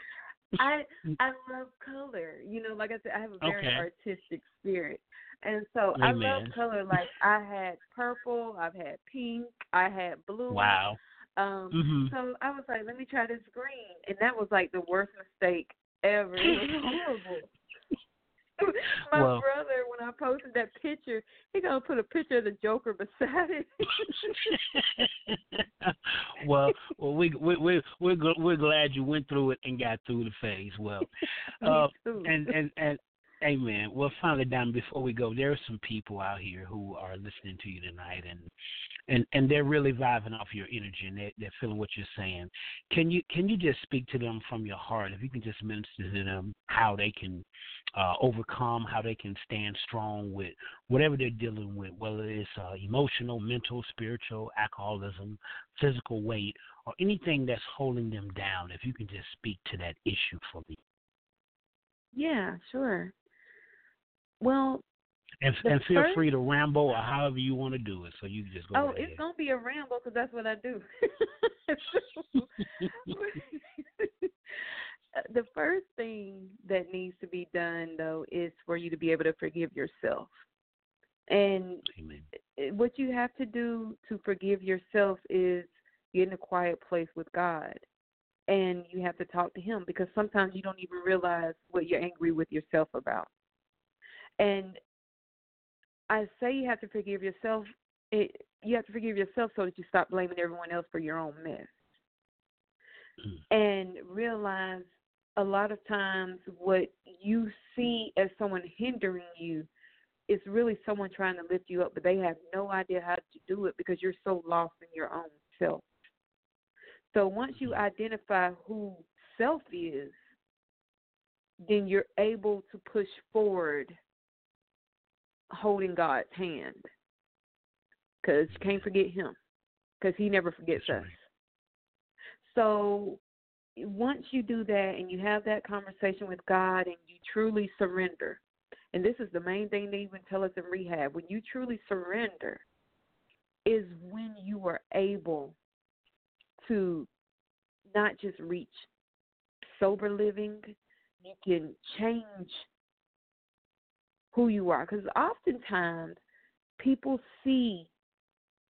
I I love color. You know, like I said, I have a very Okay. artistic spirit. And so I love color. Like I had purple, I've had pink, I had blue. wow. Um Mhm. so I was like, let me try this green and that was like the worst mistake ever. It was horrible. [LAUGHS] [LAUGHS] My Well- brother, when I posted that picture, he gonna put a picture of the Joker beside it. [LAUGHS] well, well, we we we we're we're glad you went through it and got through the phase. Well, uh, and and and amen. Well, finally, Don, before we go, there are some people out here who are listening to you tonight, and and and they're really vibing off your energy, and they're, they're feeling what you're saying. Can you can you just speak to them from your heart? If you can just minister to them how they can uh, overcome, how they can stand strong with whatever they're dealing with, whether it's uh, emotional, mental, spiritual, alcoholism, physical weight, or anything that's holding them down. If you can just speak to that issue for me. Yeah, sure. Well, And, and feel first- free to ramble or however you want to do it. So you can just go oh, right it's ahead. gonna be a ramble because that's what I do. [LAUGHS] the first thing that needs to be done though is for you to be able to forgive yourself. And Amen. what you have to do to forgive yourself is get in a quiet place with God. And you have to talk to him because sometimes you don't even realize what you're angry with yourself about. And I say you have to forgive yourself. It, you have to forgive yourself so that you stop blaming everyone else for your own mess. Mm. And realize a lot of times what you see as someone hindering you is really someone trying to lift you up, but they have no idea how to do it because you're so lost in your own self. So once you mm-hmm. identify who self is, then you're able to push forward holding God's hand. Because you can't forget Him, because He never forgets That's us. right. So once you do that and you have that conversation with God and you truly surrender, and this is the main thing they even tell us in rehab when you truly surrender, is when you are able to not just reach sober living, you can change who you are. Because oftentimes people see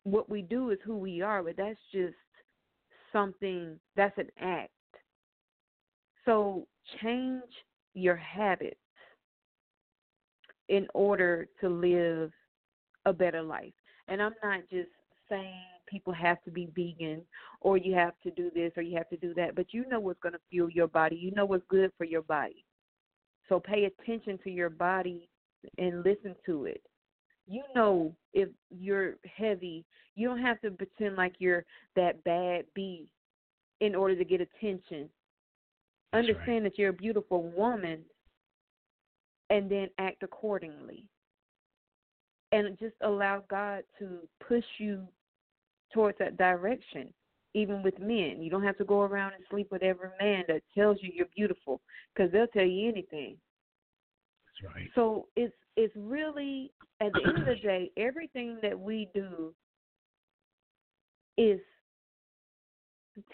what we do is who we are, but that's just something, that's an act. So change your habits in order to live a better life. And I'm not just saying people have to be vegan or you have to do this or you have to do that, but you know what's going to fuel your body. You know what's good for your body. So pay attention to your body and listen to it. You know if you're heavy, you don't have to pretend like you're that bad bee in order to get attention. That's right. Understand that you're a beautiful woman and then act accordingly. And just allow God to push you towards that direction, even with men. You don't have to go around and sleep with every man that tells you you're beautiful because they'll tell you anything. That's right. So it's it's really at the end of the day, everything that we do is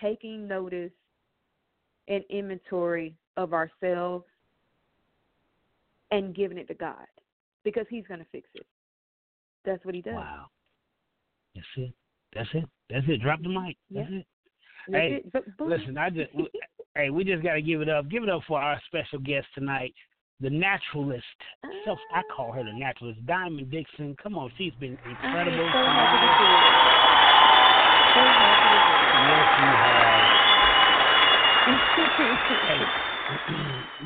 taking notice and inventory of ourselves and giving it to God because He's going to fix it. That's what He does. Wow. That's it. That's it. That's it. Drop the mic. That's Yeah. it. That's Hey, it. Listen, I just [LAUGHS] hey, we just got to give it up. Give it up for our special guest tonight, the naturalist. Self, I call her the naturalist, Diamond Dixon. Come on, she's been incredible. so happy to do it. So happy to do it. Yes, you have. [LAUGHS] Hey,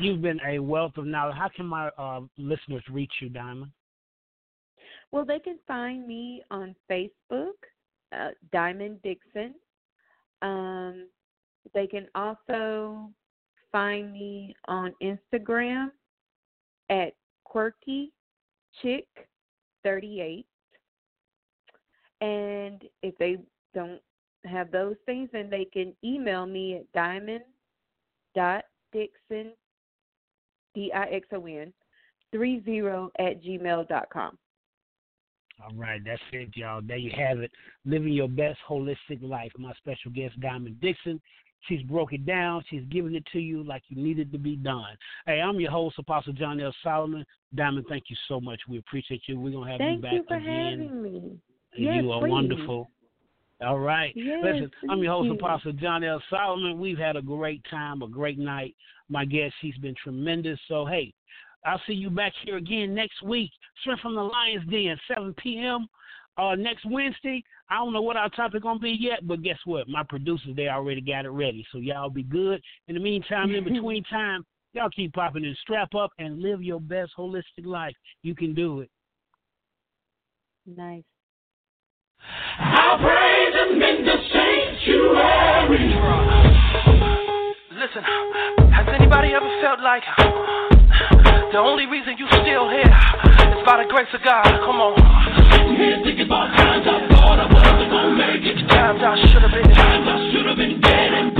[CLEARS THROAT] you've been a wealth of knowledge. How can my uh, listeners reach you, Diamond? Well, they can find me on Facebook, uh, Diamond Dixon. Um, they can also find me on Instagram at Quirky Chick 38. And if they don't have those things, then they can email me at diamond dot dixon D I X O N three zero at gmail dot com. All right, that's it, y'all. There you have it. Living your best holistic life. My special guest, Diamond Dixon. She's broke it down. She's giving it to you like you needed to be done. Hey, I'm your host, Apostle John L. Solomon. Diamond, thank you so much. We appreciate you. We're gonna have Thank you back you for again. having me. Yes, you are please. wonderful. All right. Yes, Listen, I'm your host, you. Apostle John L. Solomon. We've had a great time, a great night. My guest, she's been tremendous. So, hey, I'll see you back here again next week. Straight from the Lions Den, 7 p.m. Uh, next Wednesday. I don't know what our topic gonna be yet, but guess what? My producers they already got it ready, so y'all be good. In the meantime, in [LAUGHS] between time, y'all keep popping and strap up and live your best holistic life. You can do it. Nice. I'll praise him in the sanctuary. Listen, has anybody ever felt like the only reason you still here is by the grace of God? Come on times I thought I wasn't gonna make it. Times I should've been. Times I should've been dead and